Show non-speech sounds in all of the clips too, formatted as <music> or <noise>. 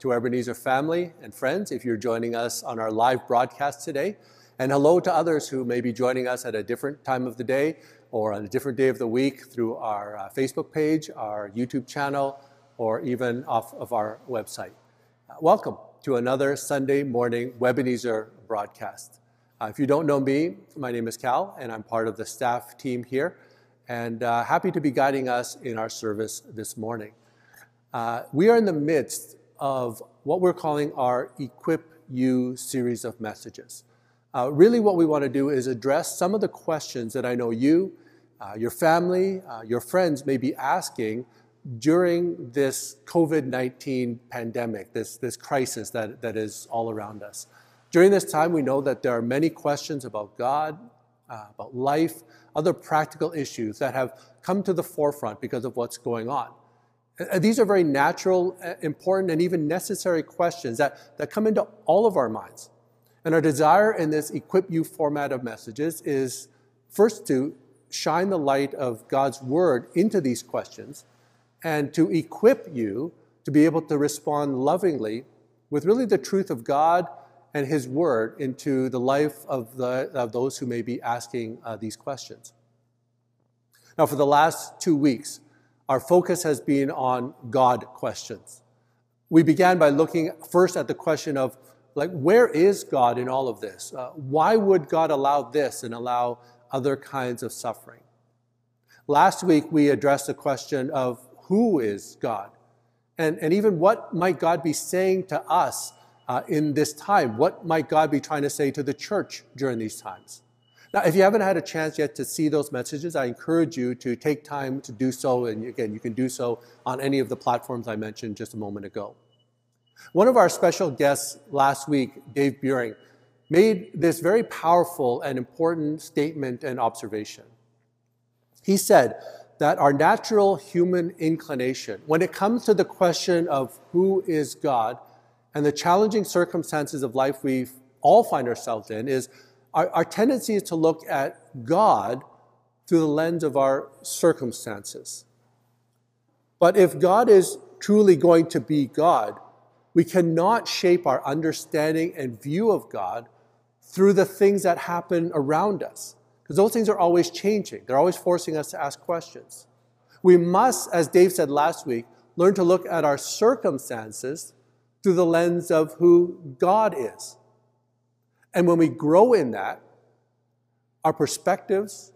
to Ebenezer family and friends if you're joining us on our live broadcast today. And hello to others who may be joining us at a different time of the day or on a different day of the week through our uh, Facebook page, our YouTube channel, or even off of our website. Uh, welcome to another Sunday morning Webinezer broadcast. Uh, if you don't know me, my name is Cal, and I'm part of the staff team here, and uh, happy to be guiding us in our service this morning. Uh, we are in the midst of what we're calling our Equip You series of messages. Uh, really, what we want to do is address some of the questions that I know you, uh, your family, uh, your friends may be asking during this COVID 19 pandemic, this, this crisis that, that is all around us. During this time, we know that there are many questions about God, uh, about life, other practical issues that have come to the forefront because of what's going on. Uh, these are very natural, uh, important, and even necessary questions that, that come into all of our minds. And our desire in this Equip You format of messages is first to shine the light of God's Word into these questions and to equip you to be able to respond lovingly with really the truth of God and His Word into the life of, the, of those who may be asking uh, these questions. Now, for the last two weeks, our focus has been on God questions. We began by looking first at the question of, like, where is God in all of this? Uh, why would God allow this and allow other kinds of suffering? Last week, we addressed the question of who is God? And, and even what might God be saying to us uh, in this time? What might God be trying to say to the church during these times? Now, if you haven't had a chance yet to see those messages, I encourage you to take time to do so. And again, you can do so on any of the platforms I mentioned just a moment ago. One of our special guests last week, Dave Buehring, made this very powerful and important statement and observation. He said that our natural human inclination, when it comes to the question of who is God and the challenging circumstances of life we all find ourselves in, is our, our tendency is to look at God through the lens of our circumstances. But if God is truly going to be God, we cannot shape our understanding and view of God through the things that happen around us. Because those things are always changing, they're always forcing us to ask questions. We must, as Dave said last week, learn to look at our circumstances through the lens of who God is. And when we grow in that, our perspectives,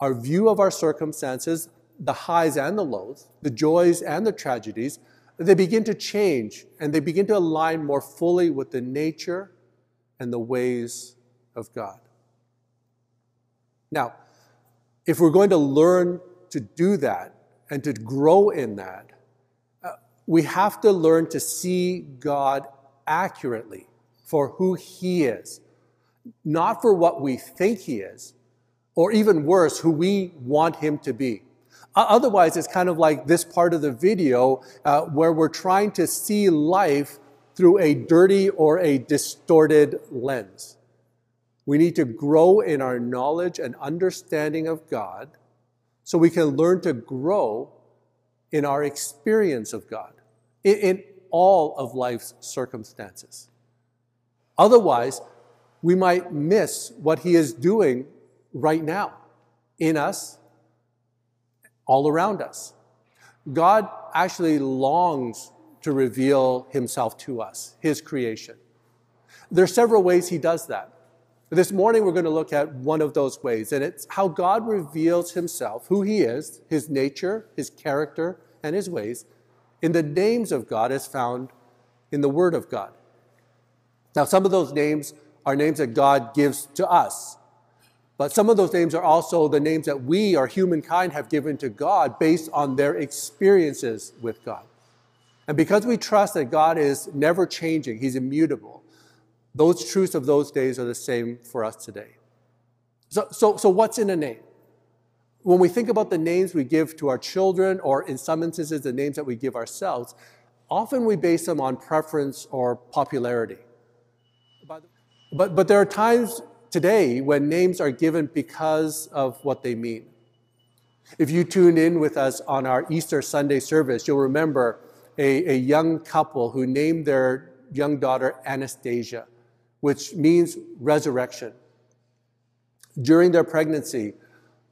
our view of our circumstances, the highs and the lows, the joys and the tragedies, they begin to change and they begin to align more fully with the nature and the ways of God. Now, if we're going to learn to do that and to grow in that, uh, we have to learn to see God accurately for who He is, not for what we think He is, or even worse, who we want Him to be. Otherwise, it's kind of like this part of the video uh, where we're trying to see life through a dirty or a distorted lens. We need to grow in our knowledge and understanding of God so we can learn to grow in our experience of God in, in all of life's circumstances. Otherwise, we might miss what He is doing right now in us, all around us. God actually longs to reveal Himself to us, His creation. There are several ways He does that. This morning, we're going to look at one of those ways, and it's how God reveals Himself, who He is, His nature, His character, and His ways, in the names of God as found in the Word of God. Now, some of those names are names that God gives to us. But some of those names are also the names that we or humankind have given to God based on their experiences with God. And because we trust that God is never changing, He's immutable, Those truths of those days are the same for us today. So, so, so what's in a name? When we think about the names we give to our children, or in some instances, the names that we give ourselves, often we base them on preference or popularity. But, but there are times today when names are given because of what they mean. If you tune in with us on our Easter Sunday service, you'll remember a, a young couple who named their young daughter Anastasia, which means resurrection. During their pregnancy,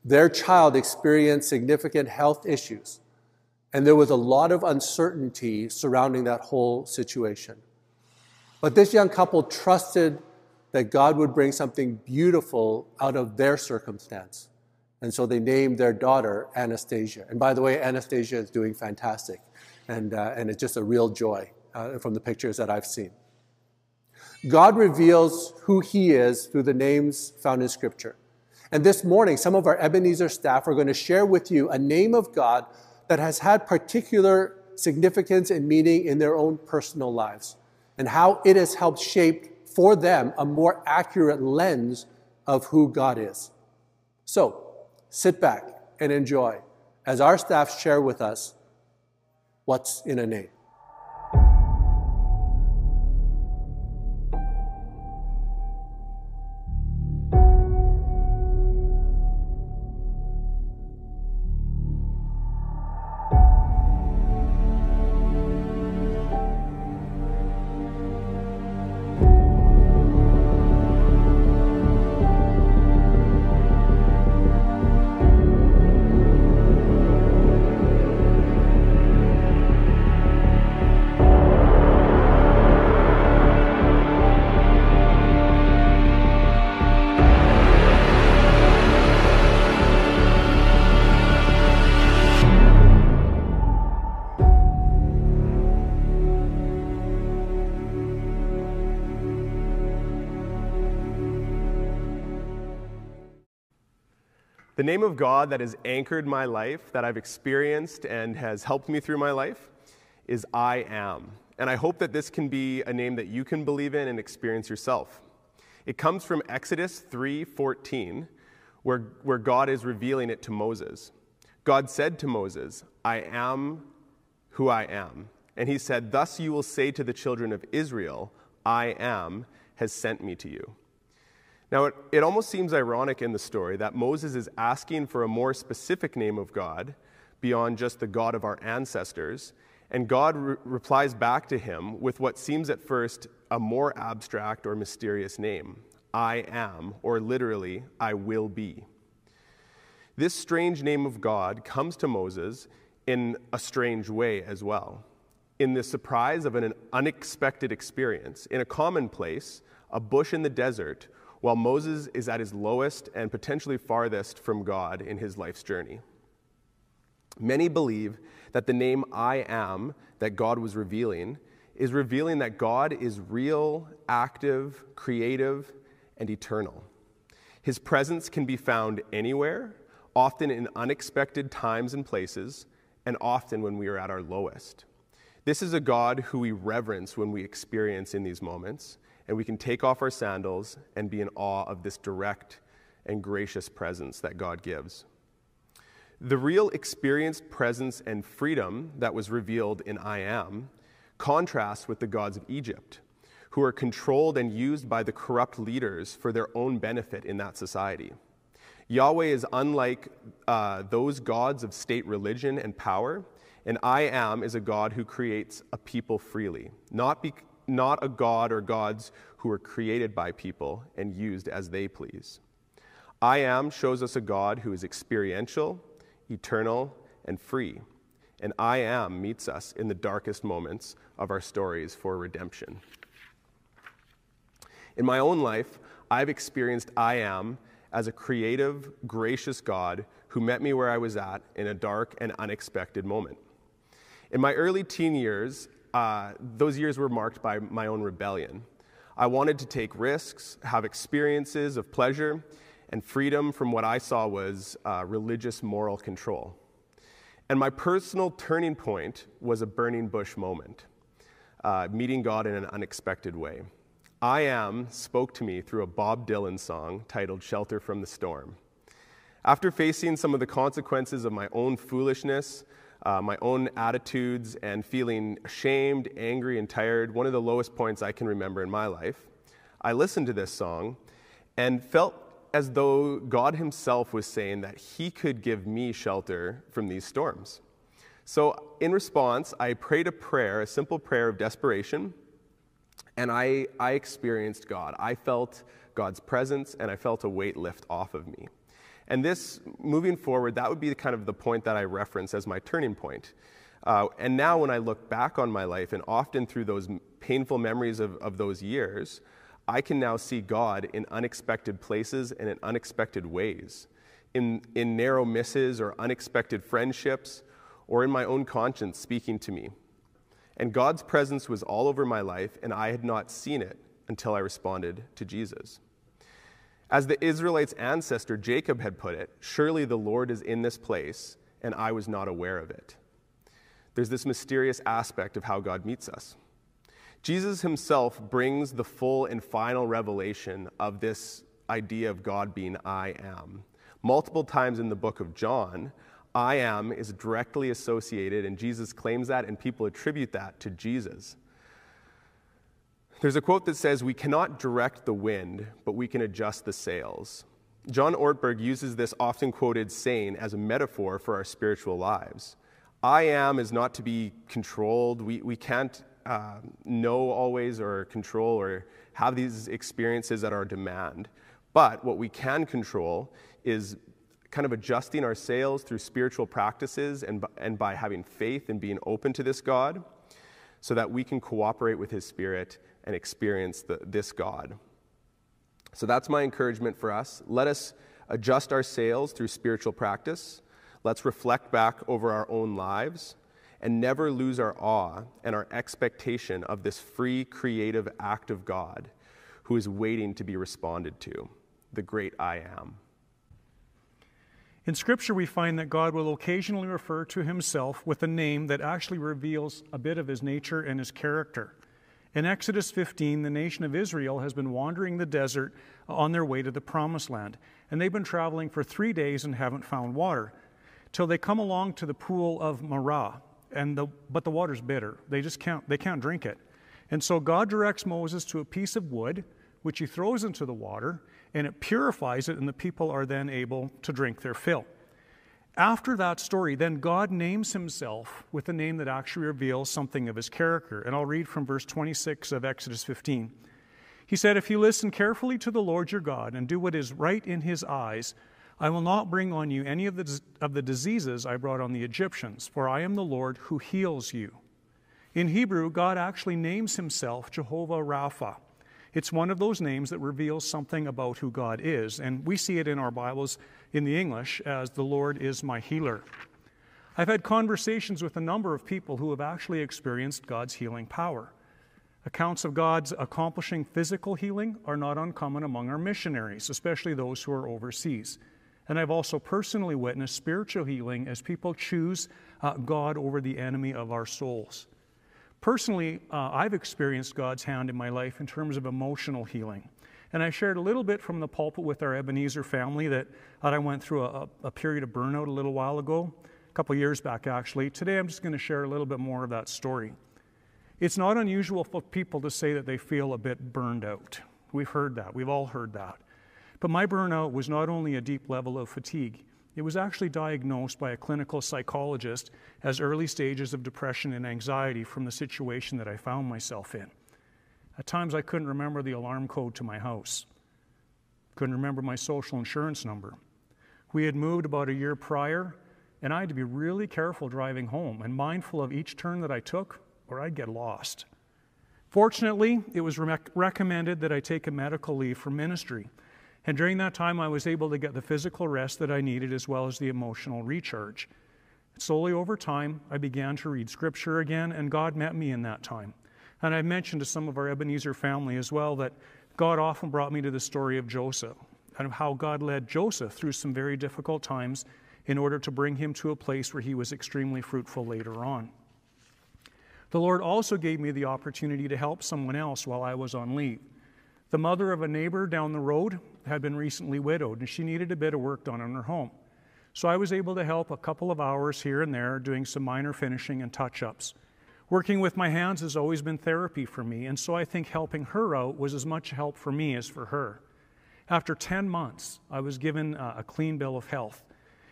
their child experienced significant health issues, and there was a lot of uncertainty surrounding that whole situation. But this young couple trusted that God would bring something beautiful out of their circumstance. And so they named their daughter Anastasia. And by the way, Anastasia is doing fantastic. And, uh, and it's just a real joy uh, from the pictures that I've seen. God reveals who He is through the names found in Scripture. And this morning, some of our Ebenezer staff are going to share with you a name of God that has had particular significance and meaning in their own personal lives and how it has helped shape for them a more accurate lens of who God is. So, sit back and enjoy as our staff share with us what's in a name. Name of God that has anchored my life, that I've experienced and has helped me through my life, is I am. And I hope that this can be a name that you can believe in and experience yourself. It comes from Exodus 3:14, where, where God is revealing it to Moses. God said to Moses, I am who I am. And he said, Thus you will say to the children of Israel, I am has sent me to you. Now, it, it almost seems ironic in the story that Moses is asking for a more specific name of God beyond just the God of our ancestors, and God re- replies back to him with what seems at first a more abstract or mysterious name I am, or literally, I will be. This strange name of God comes to Moses in a strange way as well. In the surprise of an unexpected experience, in a common place, a bush in the desert, while Moses is at his lowest and potentially farthest from God in his life's journey. Many believe that the name I am that God was revealing is revealing that God is real, active, creative, and eternal. His presence can be found anywhere, often in unexpected times and places, and often when we are at our lowest. This is a God who we reverence when we experience in these moments, and we can take off our sandals and be in awe of this direct and gracious presence that God gives. The real experienced presence and freedom that was revealed in I Am contrasts with the gods of Egypt, who are controlled and used by the corrupt leaders for their own benefit in that society. Yahweh is unlike uh, those gods of state religion and power, and I Am is a God who creates a people freely, not, be- not a God or gods who are created by people and used as they please. I am shows us a God who is experiential, eternal, and free. And I am meets us in the darkest moments of our stories for redemption. In my own life, I've experienced I am as a creative, gracious God who met me where I was at in a dark and unexpected moment. In my early teen years, uh, those years were marked by my own rebellion. I wanted to take risks, have experiences of pleasure, and freedom from what I saw was uh, religious moral control. And my personal turning point was a burning bush moment, uh, meeting God in an unexpected way. I Am spoke to me through a Bob Dylan song titled Shelter from the Storm. After facing some of the consequences of my own foolishness, uh, my own attitudes, and feeling ashamed, angry, and tired, one of the lowest points I can remember in my life, I listened to this song and felt as though God Himself was saying that He could give me shelter from these storms. So, in response, I prayed a prayer, a simple prayer of desperation and I, I experienced God. I felt God's presence and I felt a weight lift off of me. And this, moving forward, that would be kind of the point that I reference as my turning point. Uh, and now, when I look back on my life, and often through those painful memories of, of those years, I can now see God in unexpected places and in unexpected ways, in, in narrow misses or unexpected friendships, or in my own conscience speaking to me. And God's presence was all over my life, and I had not seen it until I responded to Jesus. As the Israelites' ancestor Jacob had put it, surely the Lord is in this place, and I was not aware of it. There's this mysterious aspect of how God meets us. Jesus himself brings the full and final revelation of this idea of God being I am. Multiple times in the book of John, I am is directly associated, and Jesus claims that, and people attribute that to Jesus. There's a quote that says, We cannot direct the wind, but we can adjust the sails. John Ortberg uses this often quoted saying as a metaphor for our spiritual lives. I am is not to be controlled. We, we can't uh, know always or control or have these experiences at our demand. But what we can control is kind of adjusting our sails through spiritual practices and, and by having faith and being open to this God so that we can cooperate with His Spirit and experience the, this God. So that's my encouragement for us. Let us adjust our sails through spiritual practice. Let's reflect back over our own lives and never lose our awe and our expectation of this free, creative act of God who is waiting to be responded to, the great I am. In Scripture, we find that God will occasionally refer to himself with a name that actually reveals a bit of his nature and his character. In Exodus 15, the nation of Israel has been wandering the desert on their way to the promised land, and they've been traveling for three days and haven't found water till they come along to the pool of Marah, and the, but the water's bitter. They just can't, they can't drink it. And so God directs Moses to a piece of wood, which he throws into the water, and it purifies it, and the people are then able to drink their fill. After that story, then God names himself with a name that actually reveals something of his character. And I'll read from verse 26 of Exodus 15. He said, If you listen carefully to the Lord your God and do what is right in his eyes, I will not bring on you any of the, of the diseases I brought on the Egyptians, for I am the Lord who heals you. In Hebrew, God actually names himself Jehovah Rapha it's one of those names that reveals something about who God is, and we see it in our Bibles in the English as the Lord is my healer. I've had conversations with a number of people who have actually experienced God's healing power. Accounts of God's accomplishing physical healing are not uncommon among our missionaries, especially those who are overseas. And I've also personally witnessed spiritual healing as people choose uh, God over the enemy of our souls. Personally, uh, I've experienced God's hand in my life in terms of emotional healing. And I shared a little bit from the pulpit with our Ebenezer family that, that I went through a, a period of burnout a little while ago, a couple years back actually. Today I'm just going to share a little bit more of that story. It's not unusual for people to say that they feel a bit burned out. We've heard that, we've all heard that. But my burnout was not only a deep level of fatigue, it was actually diagnosed by a clinical psychologist as early stages of depression and anxiety from the situation that I found myself in. At times, I couldn't remember the alarm code to my house, couldn't remember my social insurance number. We had moved about a year prior, and I had to be really careful driving home and mindful of each turn that I took, or I'd get lost. Fortunately, it was re- recommended that I take a medical leave from ministry and during that time, I was able to get the physical rest that I needed as well as the emotional recharge. Slowly over time, I began to read scripture again, and God met me in that time. And I mentioned to some of our Ebenezer family as well that God often brought me to the story of Joseph and of how God led Joseph through some very difficult times in order to bring him to a place where he was extremely fruitful later on. The Lord also gave me the opportunity to help someone else while I was on leave. The mother of a neighbor down the road had been recently widowed, and she needed a bit of work done on her home. So I was able to help a couple of hours here and there doing some minor finishing and touch ups. Working with my hands has always been therapy for me, and so I think helping her out was as much help for me as for her. After 10 months, I was given uh, a clean bill of health,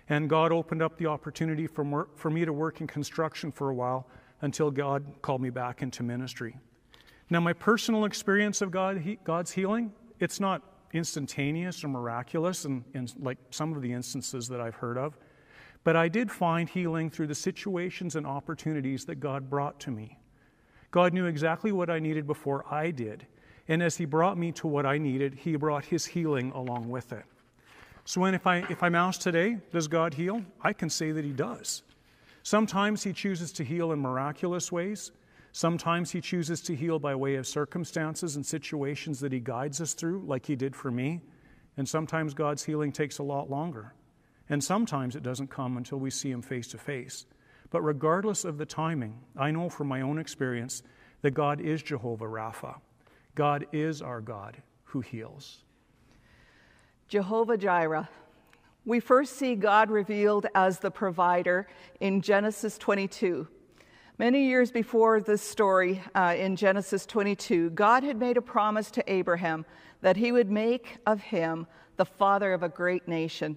and God opened up the opportunity for, for me to work in construction for a while until God called me back into ministry. Now, my personal experience of God, he, God's healing, it's not instantaneous or miraculous in like some of the instances that I've heard of. But I did find healing through the situations and opportunities that God brought to me. God knew exactly what I needed before I did. And as He brought me to what I needed, He brought His healing along with it. So when if I if I'm asked today, does God heal? I can say that He does. Sometimes He chooses to heal in miraculous ways. Sometimes He chooses to heal by way of circumstances and situations that He guides us through, like He did for me. And sometimes God's healing takes a lot longer. And sometimes it doesn't come until we see Him face to face. But regardless of the timing, I know from my own experience that God is Jehovah Rapha. God is our God who heals. Jehovah Jireh. We first see God revealed as the provider in Genesis 22. Many years before this story uh, in Genesis 22, God had made a promise to Abraham that he would make of him the father of a great nation.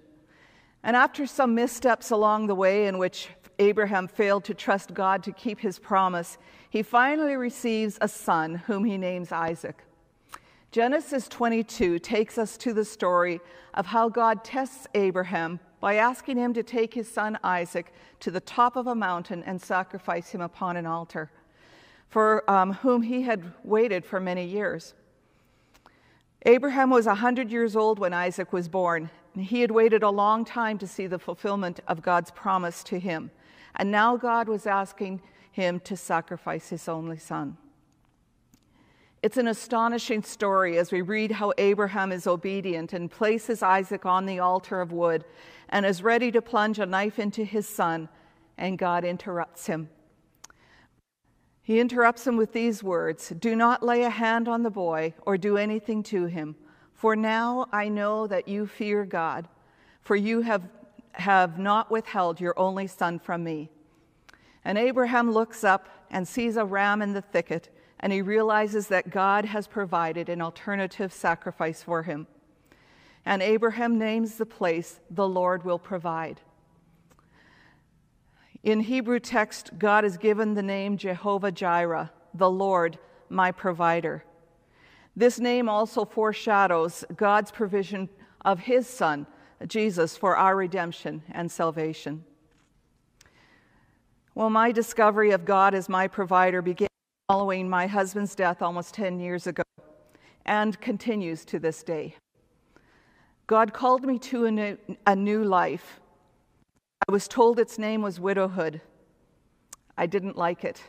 And after some missteps along the way in which Abraham failed to trust God to keep his promise, he finally receives a son whom he names Isaac. Genesis 22 takes us to the story of how God tests Abraham by asking him to take his son Isaac to the top of a mountain and sacrifice him upon an altar, for um, whom he had waited for many years. Abraham was 100 years old when Isaac was born. He had waited a long time to see the fulfillment of God's promise to him. And now God was asking him to sacrifice his only son. It's an astonishing story as we read how Abraham is obedient and places Isaac on the altar of wood and is ready to plunge a knife into his son, and God interrupts him. He interrupts him with these words Do not lay a hand on the boy or do anything to him, for now I know that you fear God, for you have, have not withheld your only son from me. And Abraham looks up and sees a ram in the thicket and he realizes that God has provided an alternative sacrifice for him. And Abraham names the place, the Lord will provide. In Hebrew text, God is given the name Jehovah Jireh, the Lord, my provider. This name also foreshadows God's provision of his Son, Jesus, for our redemption and salvation. Well, my discovery of God as my provider began following my husband's death almost 10 years ago and continues to this day. God called me to a new, a new life. I was told its name was widowhood. I didn't like it.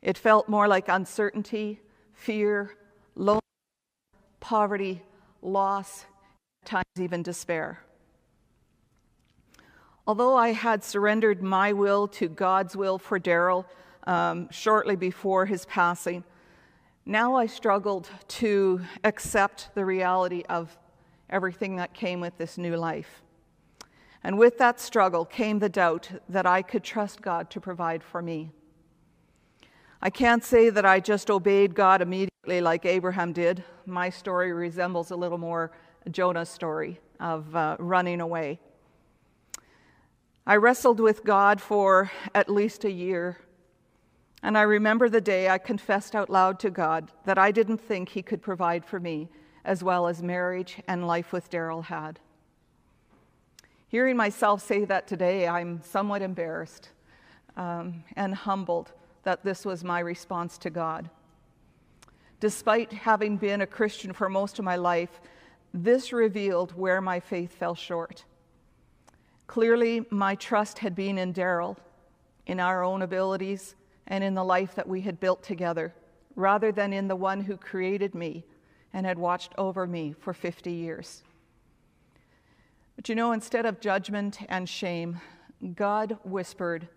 It felt more like uncertainty, fear, loneliness, poverty, loss, at times even despair. Although I had surrendered my will to God's will for Daryl, um, shortly before his passing. Now I struggled to accept the reality of everything that came with this new life. And with that struggle came the doubt that I could trust God to provide for me. I can't say that I just obeyed God immediately like Abraham did. My story resembles a little more Jonah's story of uh, running away. I wrestled with God for at least a year and I remember the day I confessed out loud to God that I didn't think He could provide for me as well as marriage and life with Daryl had. Hearing myself say that today, I'm somewhat embarrassed um, and humbled that this was my response to God. Despite having been a Christian for most of my life, this revealed where my faith fell short. Clearly, my trust had been in Daryl, in our own abilities, and in the life that we had built together, rather than in the one who created me and had watched over me for 50 years. But you know, instead of judgment and shame, God whispered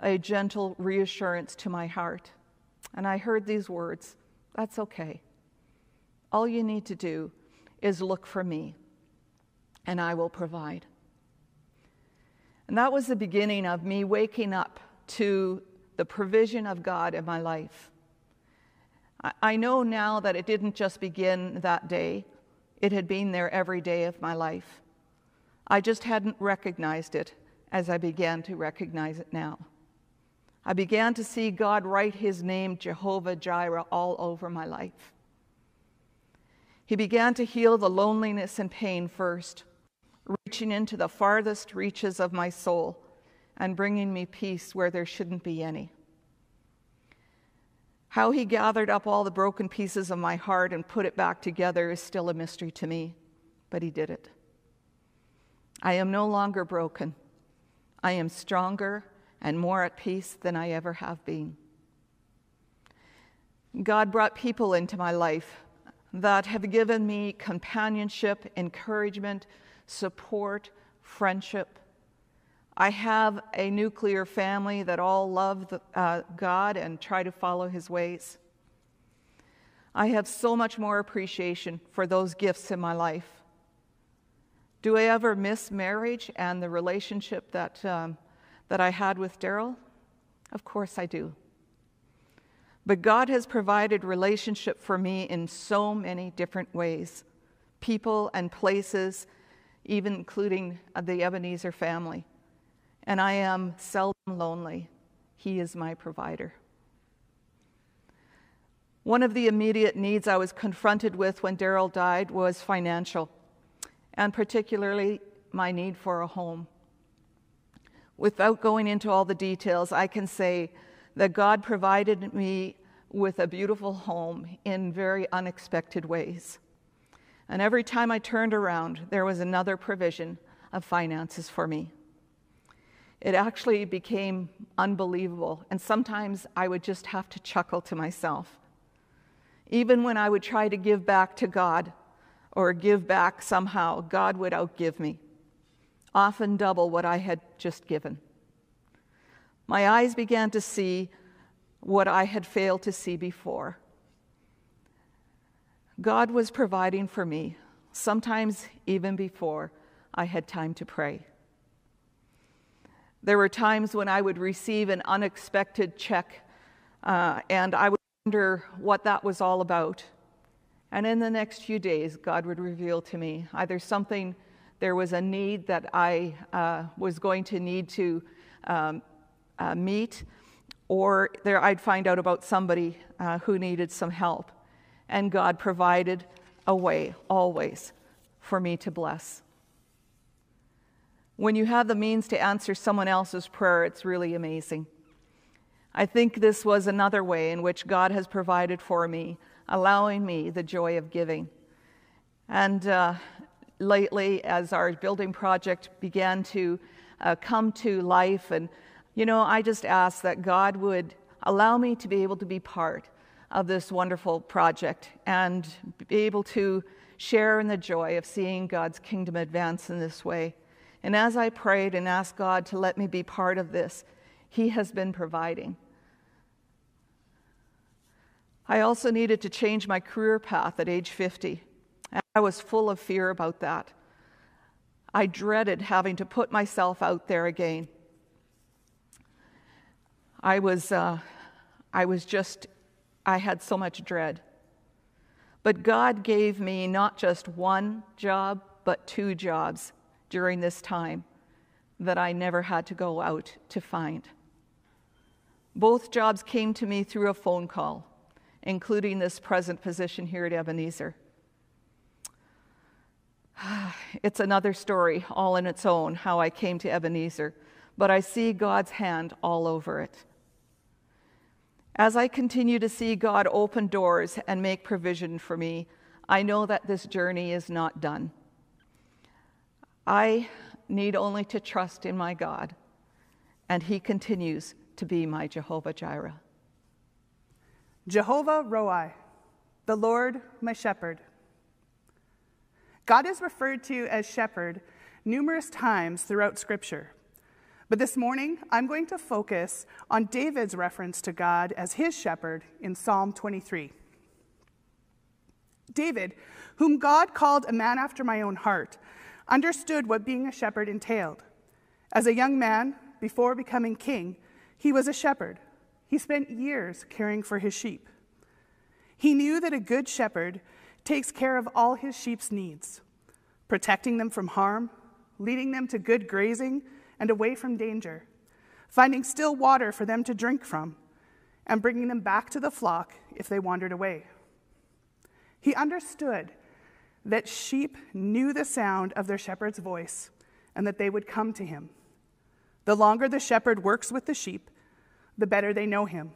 a gentle reassurance to my heart. And I heard these words That's okay. All you need to do is look for me, and I will provide. And that was the beginning of me waking up to the provision of God in my life. I know now that it didn't just begin that day, it had been there every day of my life. I just hadn't recognized it as I began to recognize it now. I began to see God write his name, Jehovah Jireh, all over my life. He began to heal the loneliness and pain first, reaching into the farthest reaches of my soul and bringing me peace where there shouldn't be any. How he gathered up all the broken pieces of my heart and put it back together is still a mystery to me, but he did it. I am no longer broken. I am stronger and more at peace than I ever have been. God brought people into my life that have given me companionship, encouragement, support, friendship. I have a nuclear family that all love the, uh, God and try to follow his ways. I have so much more appreciation for those gifts in my life. Do I ever miss marriage and the relationship that, um, that I had with Daryl? Of course I do. But God has provided relationship for me in so many different ways people and places, even including the Ebenezer family. And I am seldom lonely. He is my provider. One of the immediate needs I was confronted with when Daryl died was financial, and particularly my need for a home. Without going into all the details, I can say that God provided me with a beautiful home in very unexpected ways. And every time I turned around, there was another provision of finances for me. It actually became unbelievable, and sometimes I would just have to chuckle to myself. Even when I would try to give back to God or give back somehow, God would outgive me, often double what I had just given. My eyes began to see what I had failed to see before. God was providing for me, sometimes even before I had time to pray. There were times when I would receive an unexpected check uh, and I would wonder what that was all about. And in the next few days, God would reveal to me either something, there was a need that I uh, was going to need to um, uh, meet, or there I'd find out about somebody uh, who needed some help. And God provided a way, always, for me to bless. When you have the means to answer someone else's prayer, it's really amazing. I think this was another way in which God has provided for me, allowing me the joy of giving. And uh, lately, as our building project began to uh, come to life and you know, I just asked that God would allow me to be able to be part of this wonderful project and be able to share in the joy of seeing God's kingdom advance in this way. And as I prayed and asked God to let me be part of this, He has been providing. I also needed to change my career path at age 50. And I was full of fear about that. I dreaded having to put myself out there again. I was, uh, I was just, I had so much dread. But God gave me not just one job, but two jobs during this time that I never had to go out to find. Both jobs came to me through a phone call, including this present position here at Ebenezer. <sighs> It's another story all in its own, how I came to Ebenezer, but I see God's hand all over it. As I continue to see God open doors and make provision for me, I know that this journey is not done. I need only to trust in my God, and He continues to be my Jehovah Jireh. Jehovah Roi, the Lord my shepherd. God is referred to as shepherd numerous times throughout Scripture. But this morning, I'm going to focus on David's reference to God as his shepherd in Psalm 23. David, whom God called a man after my own heart, understood what being a shepherd entailed. As a young man, before becoming king, he was a shepherd. He spent years caring for his sheep. He knew that a good shepherd takes care of all his sheep's needs, protecting them from harm, leading them to good grazing and away from danger, finding still water for them to drink from, and bringing them back to the flock if they wandered away. He understood that sheep knew the sound of their shepherd's voice and that they would come to him. The longer the shepherd works with the sheep, the better they know him.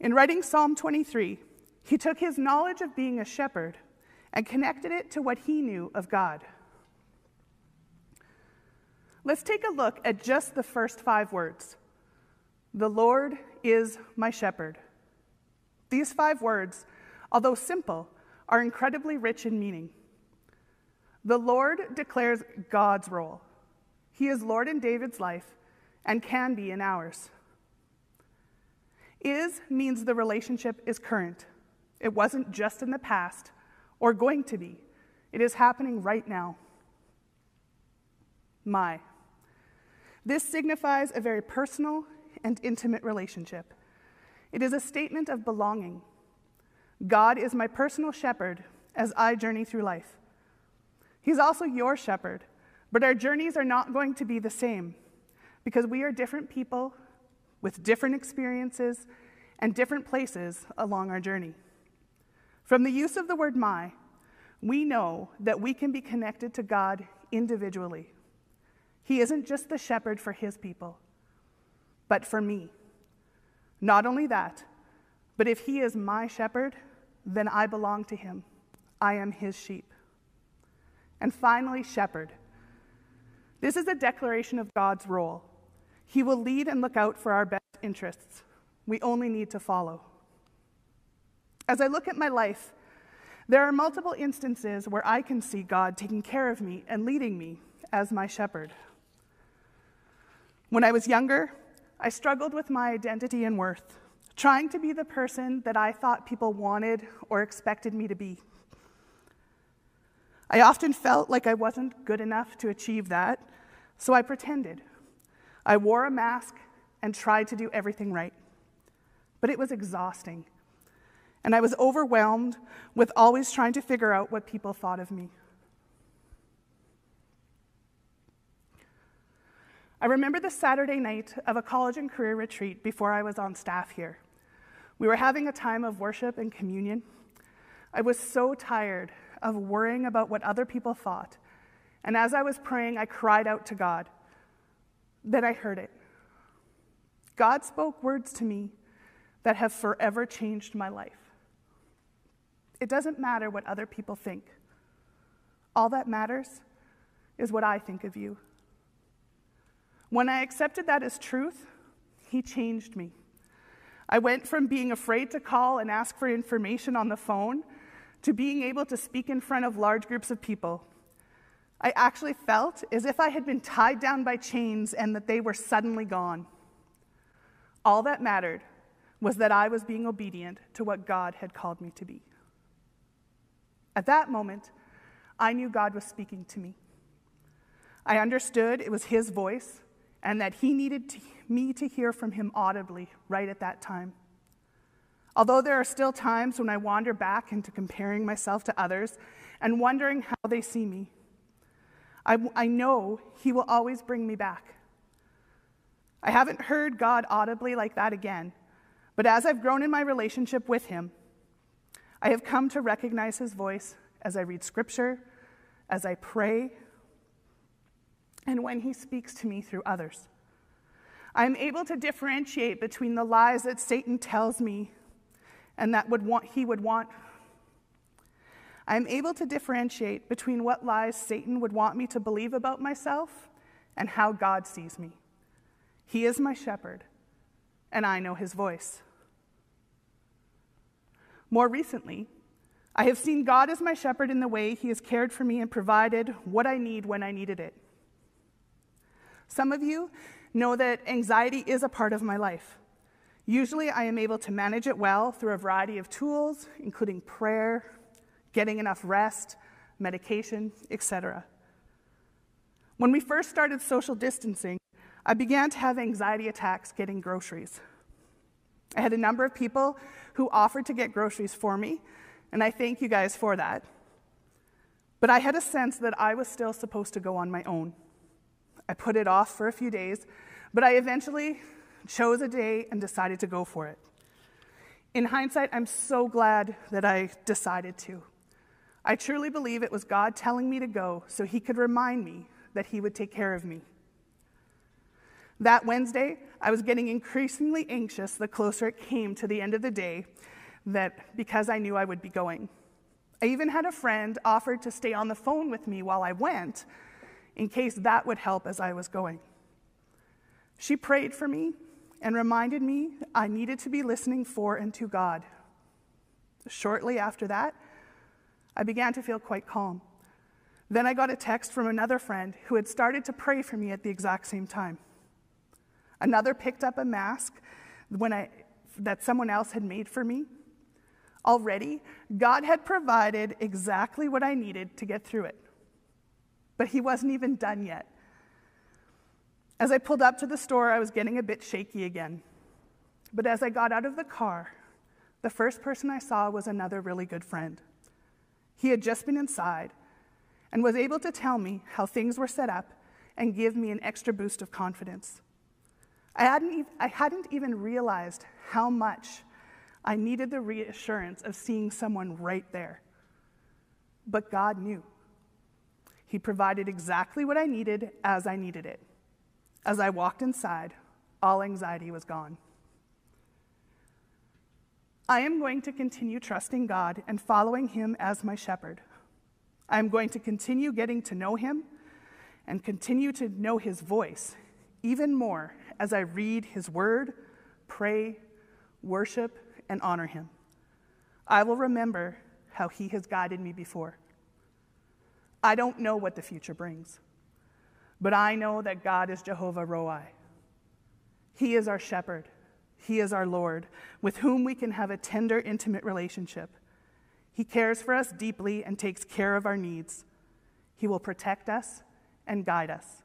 In writing Psalm 23, he took his knowledge of being a shepherd and connected it to what he knew of God. Let's take a look at just the first five words The Lord is my shepherd. These five words, although simple, are incredibly rich in meaning. The Lord declares God's role. He is Lord in David's life and can be in ours. Is means the relationship is current. It wasn't just in the past or going to be, it is happening right now. My. This signifies a very personal and intimate relationship. It is a statement of belonging. God is my personal shepherd as I journey through life. He's also your shepherd, but our journeys are not going to be the same because we are different people with different experiences and different places along our journey. From the use of the word my, we know that we can be connected to God individually. He isn't just the shepherd for his people, but for me. Not only that, but if he is my shepherd, then I belong to him. I am his sheep. And finally, shepherd. This is a declaration of God's role. He will lead and look out for our best interests. We only need to follow. As I look at my life, there are multiple instances where I can see God taking care of me and leading me as my shepherd. When I was younger, I struggled with my identity and worth, trying to be the person that I thought people wanted or expected me to be. I often felt like I wasn't good enough to achieve that, so I pretended. I wore a mask and tried to do everything right. But it was exhausting and I was overwhelmed with always trying to figure out what people thought of me. I remember the Saturday night of a college and career retreat before I was on staff here. We were having a time of worship and communion. I was so tired of worrying about what other people thought. And as I was praying, I cried out to God. Then I heard it. God spoke words to me that have forever changed my life. It doesn't matter what other people think. All that matters is what I think of you. When I accepted that as truth, He changed me. I went from being afraid to call and ask for information on the phone to being able to speak in front of large groups of people. I actually felt as if I had been tied down by chains and that they were suddenly gone. All that mattered was that I was being obedient to what God had called me to be. At that moment, I knew God was speaking to me. I understood it was His voice and that He needed to, me to hear from Him audibly right at that time. Although there are still times when I wander back into comparing myself to others and wondering how they see me, I, I know He will always bring me back. I haven't heard God audibly like that again, but as I've grown in my relationship with Him, I have come to recognize his voice as I read scripture, as I pray, and when he speaks to me through others. I am able to differentiate between the lies that Satan tells me and that would want, he would want. I am able to differentiate between what lies Satan would want me to believe about myself and how God sees me. He is my shepherd, and I know his voice. More recently, I have seen God as my shepherd in the way he has cared for me and provided what I need when I needed it. Some of you know that anxiety is a part of my life. Usually, I am able to manage it well through a variety of tools, including prayer, getting enough rest, medication, etc. When we first started social distancing, I began to have anxiety attacks getting groceries. I had a number of people who offered to get groceries for me, and I thank you guys for that. But I had a sense that I was still supposed to go on my own. I put it off for a few days, but I eventually chose a day and decided to go for it. In hindsight, I'm so glad that I decided to. I truly believe it was God telling me to go so He could remind me that He would take care of me. That Wednesday, I was getting increasingly anxious the closer it came to the end of the day, that because I knew I would be going. I even had a friend offer to stay on the phone with me while I went, in case that would help as I was going. She prayed for me and reminded me I needed to be listening for and to God. Shortly after that, I began to feel quite calm. Then I got a text from another friend who had started to pray for me at the exact same time. Another picked up a mask when I, that someone else had made for me. Already, God had provided exactly what I needed to get through it. But He wasn't even done yet. As I pulled up to the store, I was getting a bit shaky again. But as I got out of the car, the first person I saw was another really good friend. He had just been inside and was able to tell me how things were set up and give me an extra boost of confidence. I hadn't, I hadn't even realized how much I needed the reassurance of seeing someone right there. But God knew. He provided exactly what I needed as I needed it. As I walked inside, all anxiety was gone. I am going to continue trusting God and following Him as my shepherd. I am going to continue getting to know Him and continue to know His voice even more as I read His Word, pray, worship, and honor Him. I will remember how He has guided me before. I don't know what the future brings, but I know that God is Jehovah Roi. He is our shepherd, He is our Lord, with whom we can have a tender, intimate relationship. He cares for us deeply and takes care of our needs. He will protect us and guide us.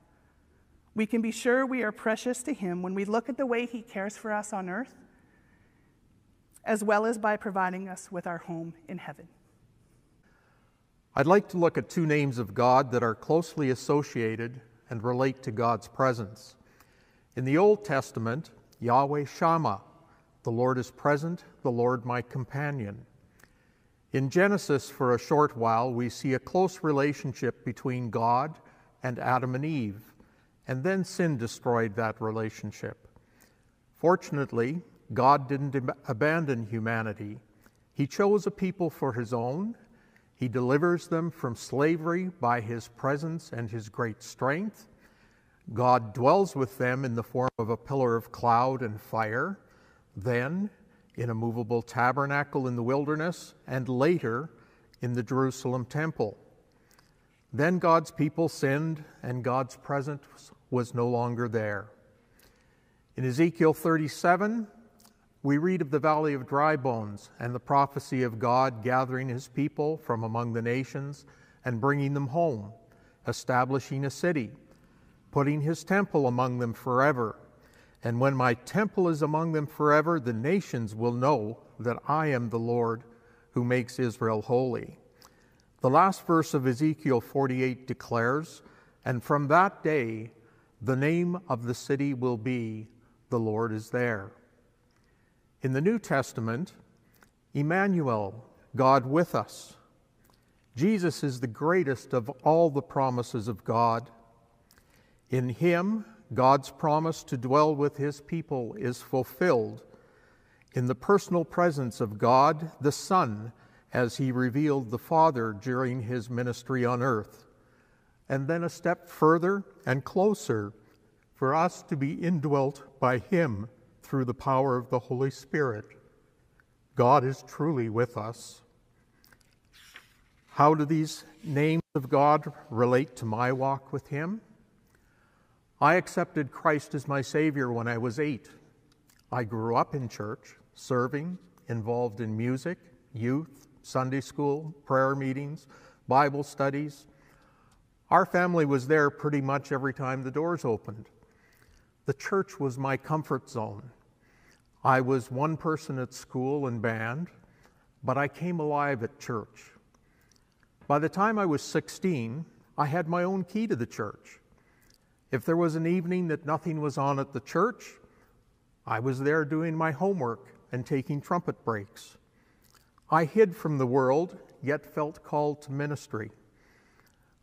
We can be sure we are precious to Him when we look at the way He cares for us on earth, as well as by providing us with our home in heaven. I'd like to look at two names of God that are closely associated and relate to God's presence. In the Old Testament, Yahweh Shammah, the Lord is present, the Lord my companion. In Genesis, for a short while, we see a close relationship between God and Adam and Eve, and then sin destroyed that relationship. Fortunately, God didn't abandon humanity. He chose a people for his own. He delivers them from slavery by his presence and his great strength. God dwells with them in the form of a pillar of cloud and fire. Then, in a movable tabernacle in the wilderness, and later in the Jerusalem temple. Then God's people sinned, and God's presence was no longer there. In Ezekiel 37, we read of the valley of dry bones and the prophecy of God gathering his people from among the nations and bringing them home, establishing a city, putting his temple among them forever and when my temple is among them forever, the nations will know that I am the Lord who makes Israel holy. The last verse of Ezekiel 48 declares, And from that day the name of the city will be, The Lord is there. In the New Testament, Emmanuel, God with us. Jesus is the greatest of all the promises of God. In him, God's promise to dwell with his people is fulfilled in the personal presence of God the Son as he revealed the Father during his ministry on earth. And then a step further and closer for us to be indwelt by him through the power of the Holy Spirit. God is truly with us. How do these names of God relate to my walk with him? I accepted Christ as my Savior when I was eight. I grew up in church, serving, involved in music, youth, Sunday school, prayer meetings, Bible studies. Our family was there pretty much every time the doors opened. The church was my comfort zone. I was one person at school and band, but I came alive at church. By the time I was 16, I had my own key to the church. If there was an evening that nothing was on at the church, I was there doing my homework and taking trumpet breaks. I hid from the world, yet felt called to ministry.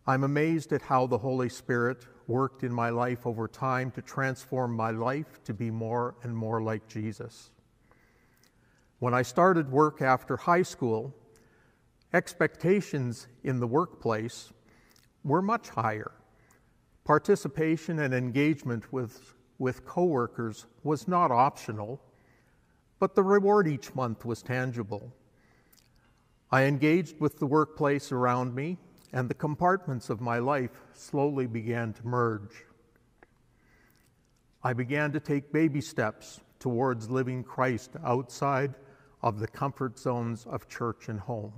I'm amazed at how the Holy Spirit worked in my life over time to transform my life to be more and more like Jesus. When I started work after high school, expectations in the workplace were much higher. Participation and engagement with, with coworkers was not optional, but the reward each month was tangible. I engaged with the workplace around me and the compartments of my life slowly began to merge. I began to take baby steps towards living Christ outside of the comfort zones of church and home.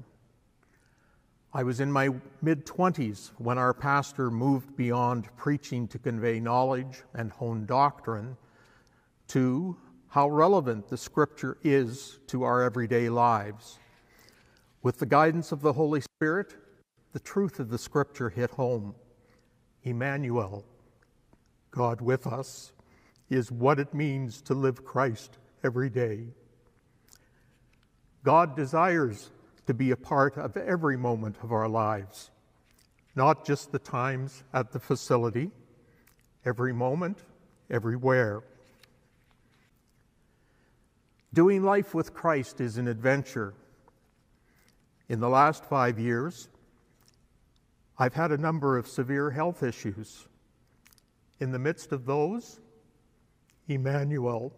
I was in my mid 20s when our pastor moved beyond preaching to convey knowledge and hone doctrine to how relevant the scripture is to our everyday lives. With the guidance of the Holy Spirit, the truth of the scripture hit home. Emmanuel, God with us, is what it means to live Christ every day. God desires to be a part of every moment of our lives, not just the times at the facility, every moment, everywhere. Doing life with Christ is an adventure. In the last five years, I've had a number of severe health issues. In the midst of those, Emmanuel,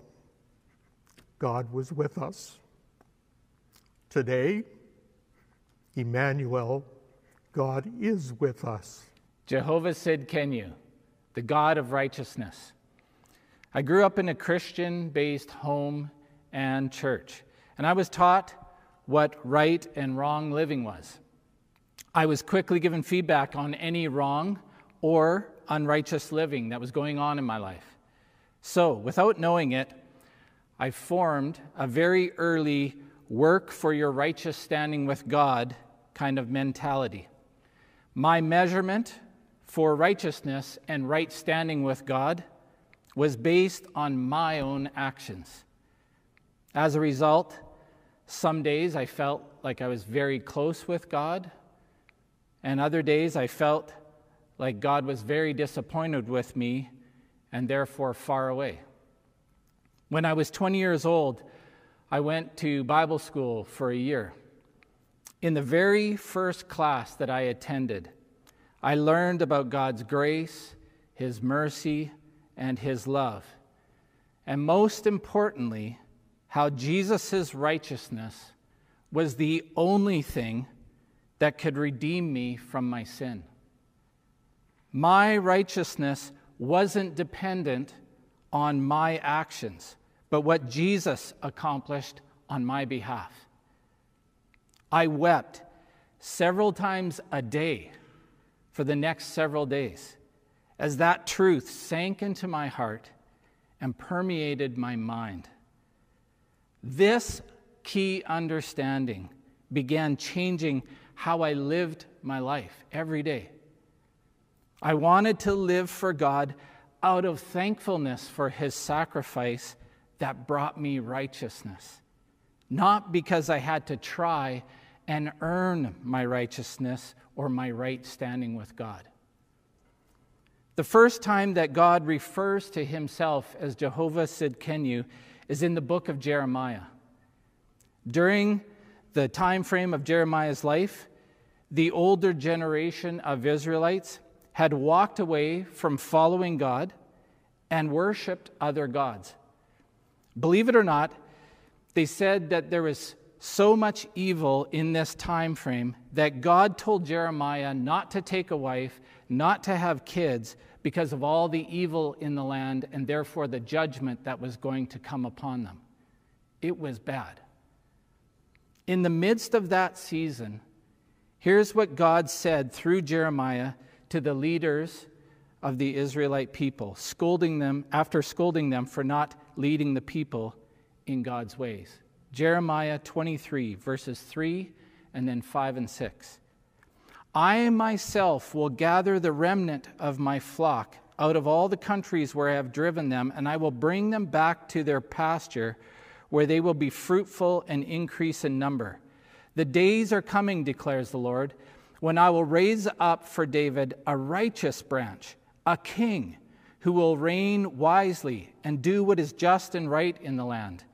God was with us. Today, Emmanuel, God is with us. Jehovah Tsidkenu, the God of righteousness. I grew up in a Christian based home and church, and I was taught what right and wrong living was. I was quickly given feedback on any wrong or unrighteous living that was going on in my life. So, without knowing it, I formed a very early work for your righteous standing with God kind of mentality. My measurement for righteousness and right standing with God was based on my own actions. As a result, some days I felt like I was very close with God, and other days I felt like God was very disappointed with me and therefore far away. When I was 20 years old, I went to Bible school for a year. In the very first class that I attended, I learned about God's grace, His mercy, and His love. And most importantly, how Jesus' righteousness was the only thing that could redeem me from my sin. My righteousness wasn't dependent on my actions, but what Jesus accomplished on my behalf. I wept several times a day for the next several days as that truth sank into my heart and permeated my mind. This key understanding began changing how I lived my life every day. I wanted to live for God out of thankfulness for his sacrifice that brought me righteousness, not because I had to try and earn my righteousness or my right standing with God. The first time that God refers to himself as Jehovah Tsidkenu is in the book of Jeremiah. During the time frame of Jeremiah's life, the older generation of Israelites had walked away from following God and worshiped other gods. Believe it or not, they said that there was so much evil in this time frame that God told Jeremiah not to take a wife, not to have kids because of all the evil in the land and therefore the judgment that was going to come upon them. It was bad. In the midst of that season, here's what God said through Jeremiah to the leaders of the Israelite people, scolding them after scolding them for not leading the people in God's ways. Jeremiah 23, verses 3 and then 5 and 6. I myself will gather the remnant of my flock out of all the countries where I have driven them, and I will bring them back to their pasture, where they will be fruitful and increase in number. The days are coming, declares the Lord, when I will raise up for David a righteous branch, a king who will reign wisely and do what is just and right in the land.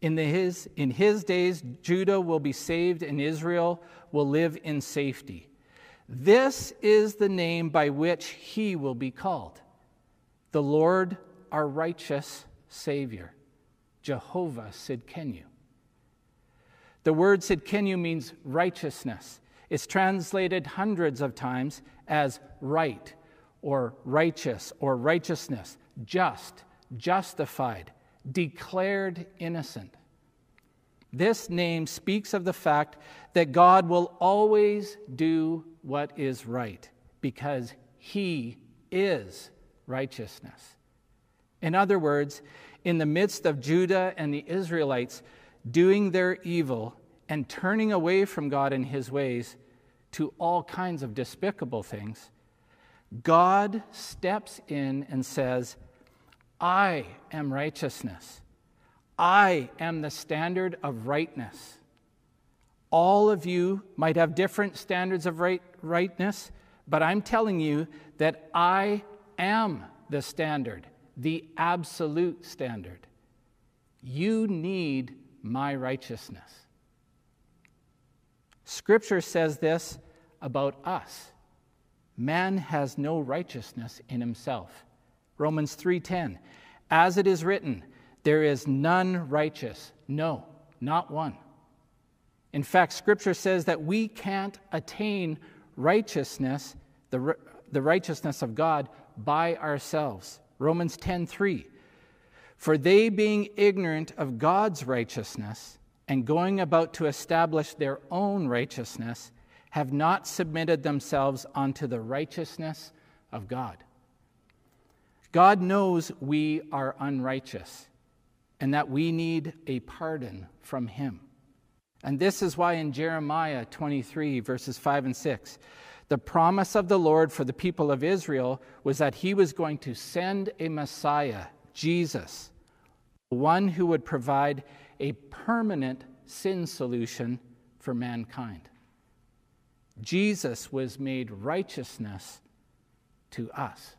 In, the, his, in his days, Judah will be saved and Israel will live in safety. This is the name by which he will be called the Lord, our righteous Savior, Jehovah Tsidkenu. The word "Tsidkenu means righteousness. It's translated hundreds of times as right or righteous or righteousness, just, justified, declared innocent. This name speaks of the fact that God will always do what is right because he is righteousness. In other words, in the midst of Judah and the Israelites doing their evil and turning away from God and his ways to all kinds of despicable things, God steps in and says, I am righteousness. I am the standard of rightness. All of you might have different standards of right, rightness, but I'm telling you that I am the standard, the absolute standard. You need my righteousness. Scripture says this about us. Man has no righteousness in himself. Romans 3:10. As it is written, there is none righteous, no, not one. In fact, Scripture says that we can't attain righteousness, the, the righteousness of God, by ourselves. Romans 10:3. For they being ignorant of God's righteousness and going about to establish their own righteousness, have not submitted themselves unto the righteousness of God. God knows we are unrighteous and that we need a pardon from Him. And this is why in Jeremiah 23, verses 5 and 6, the promise of the Lord for the people of Israel was that He was going to send a Messiah, Jesus, one who would provide a permanent sin solution for mankind. Jesus was made righteousness to us.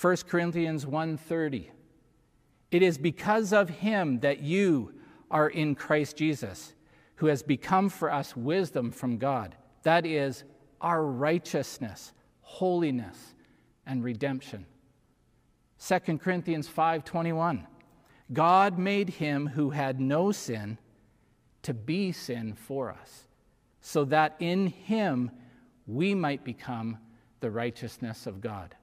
1 Corinthians 1:30 It is because of him that you are in Christ Jesus, who has become for us wisdom from God. That is our righteousness, holiness, and redemption. 2 Corinthians 5:21 God made him who had no sin to be sin for us, so that in him we might become the righteousness of God.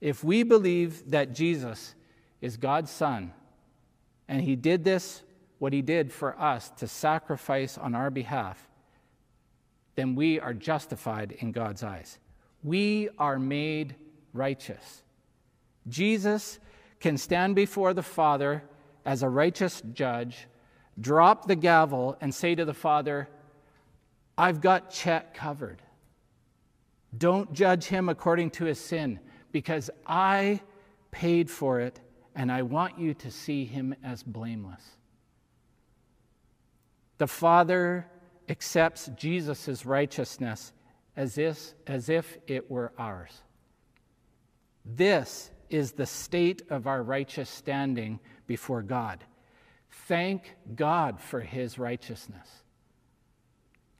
If we believe that Jesus is God's Son, and He did this, what He did for us to sacrifice on our behalf, then we are justified in God's eyes. We are made righteous. Jesus can stand before the Father as a righteous judge, drop the gavel, and say to the Father, I've got Chet covered. Don't judge him according to his sin because I paid for it and I want you to see him as blameless. The Father accepts Jesus' righteousness as if, as if it were ours. This is the state of our righteous standing before God. Thank God for his righteousness.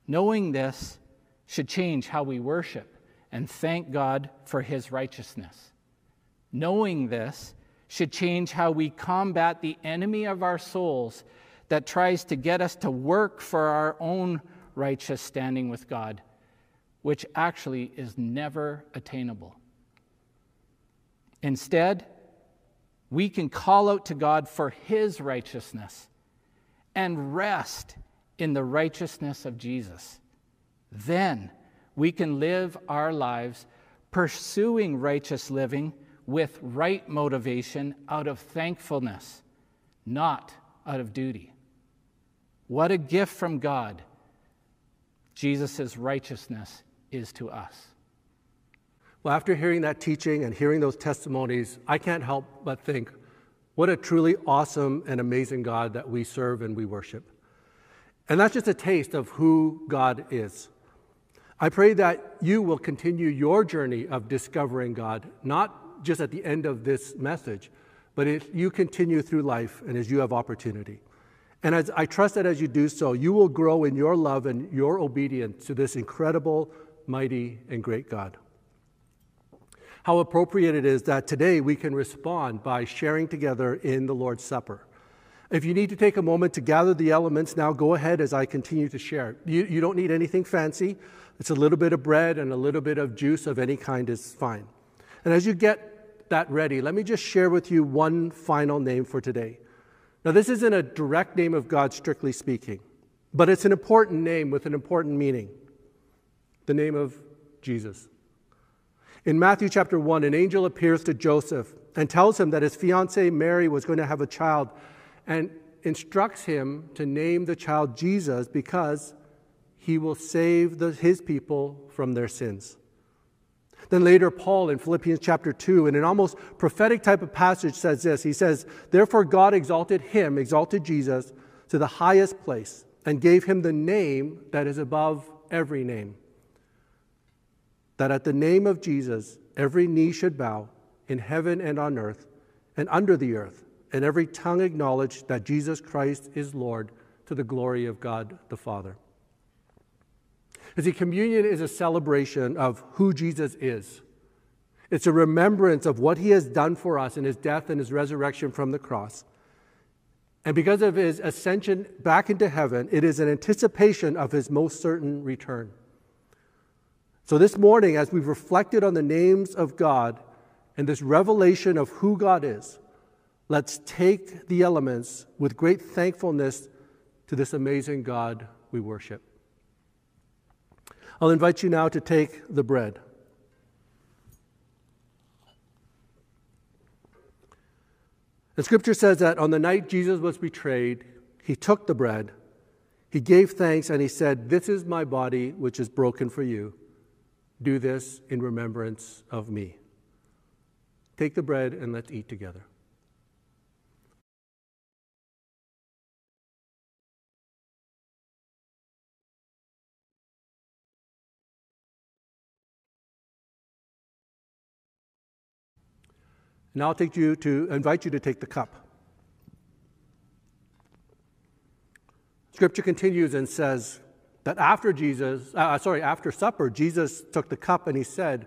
Knowing this should change how we worship and thank God for his righteousness. Knowing this should change how we combat the enemy of our souls that tries to get us to work for our own righteous standing with God, which actually is never attainable. Instead, we can call out to God for his righteousness and rest in the righteousness of Jesus. Then we can live our lives pursuing righteous living with right motivation out of thankfulness, not out of duty. What a gift from God Jesus' righteousness is to us. Well, after hearing that teaching and hearing those testimonies, I can't help but think what a truly awesome and amazing God that we serve and we worship. And that's just a taste of who God is. I pray that you will continue your journey of discovering God, not just at the end of this message, but if you continue through life and as you have opportunity. And as I trust that as you do so, you will grow in your love and your obedience to this incredible, mighty, and great God. How appropriate it is that today we can respond by sharing together in the Lord's Supper. If you need to take a moment to gather the elements now, go ahead as I continue to share. You, you don't need anything fancy. It's a little bit of bread and a little bit of juice of any kind is fine. And as you get that ready, let me just share with you one final name for today. Now, this isn't a direct name of God, strictly speaking, but it's an important name with an important meaning the name of Jesus. In Matthew chapter 1, an angel appears to Joseph and tells him that his fiancee Mary was going to have a child and instructs him to name the child Jesus because he will save the, his people from their sins. Then later, Paul in Philippians chapter 2, in an almost prophetic type of passage, says this He says, Therefore, God exalted him, exalted Jesus, to the highest place, and gave him the name that is above every name. That at the name of Jesus, every knee should bow in heaven and on earth and under the earth, and every tongue acknowledge that Jesus Christ is Lord to the glory of God the Father. You see, communion is a celebration of who Jesus is. It's a remembrance of what he has done for us in his death and his resurrection from the cross. And because of his ascension back into heaven, it is an anticipation of his most certain return. So, this morning, as we've reflected on the names of God and this revelation of who God is, let's take the elements with great thankfulness to this amazing God we worship. I'll invite you now to take the bread. The scripture says that on the night Jesus was betrayed, he took the bread, he gave thanks, and he said, This is my body, which is broken for you. Do this in remembrance of me. Take the bread and let's eat together. Now I'll take you to invite you to take the cup. Scripture continues and says that after Jesus, uh, uh, sorry, after supper, Jesus took the cup and he said,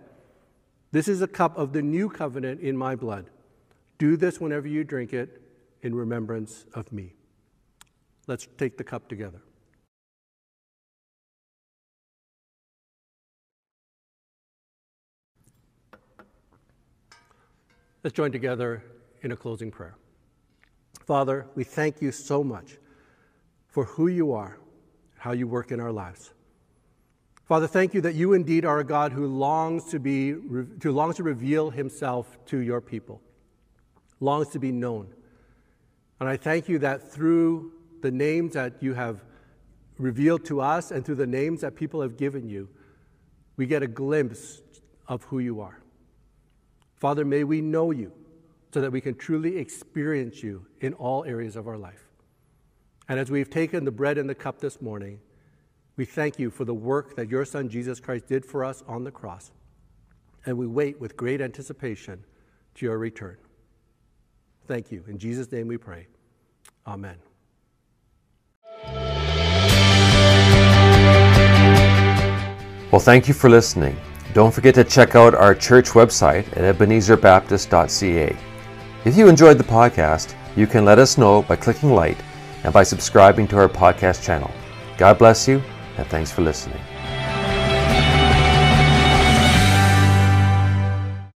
This is a cup of the new covenant in my blood. Do this whenever you drink it in remembrance of me. Let's take the cup together. Let's join together in a closing prayer. Father, we thank you so much for who you are, how you work in our lives. Father, thank you that you indeed are a God who longs to be who longs to reveal himself to your people, longs to be known. And I thank you that through the names that you have revealed to us and through the names that people have given you, we get a glimpse of who you are. Father, may we know you so that we can truly experience you in all areas of our life. And as we've taken the bread and the cup this morning, we thank you for the work that your Son Jesus Christ did for us on the cross. And we wait with great anticipation to your return. Thank you. In Jesus' name we pray. Amen. Well, thank you for listening. Don't forget to check out our church website at ebenezerbaptist.ca. If you enjoyed the podcast, you can let us know by clicking like and by subscribing to our podcast channel. God bless you, and thanks for listening.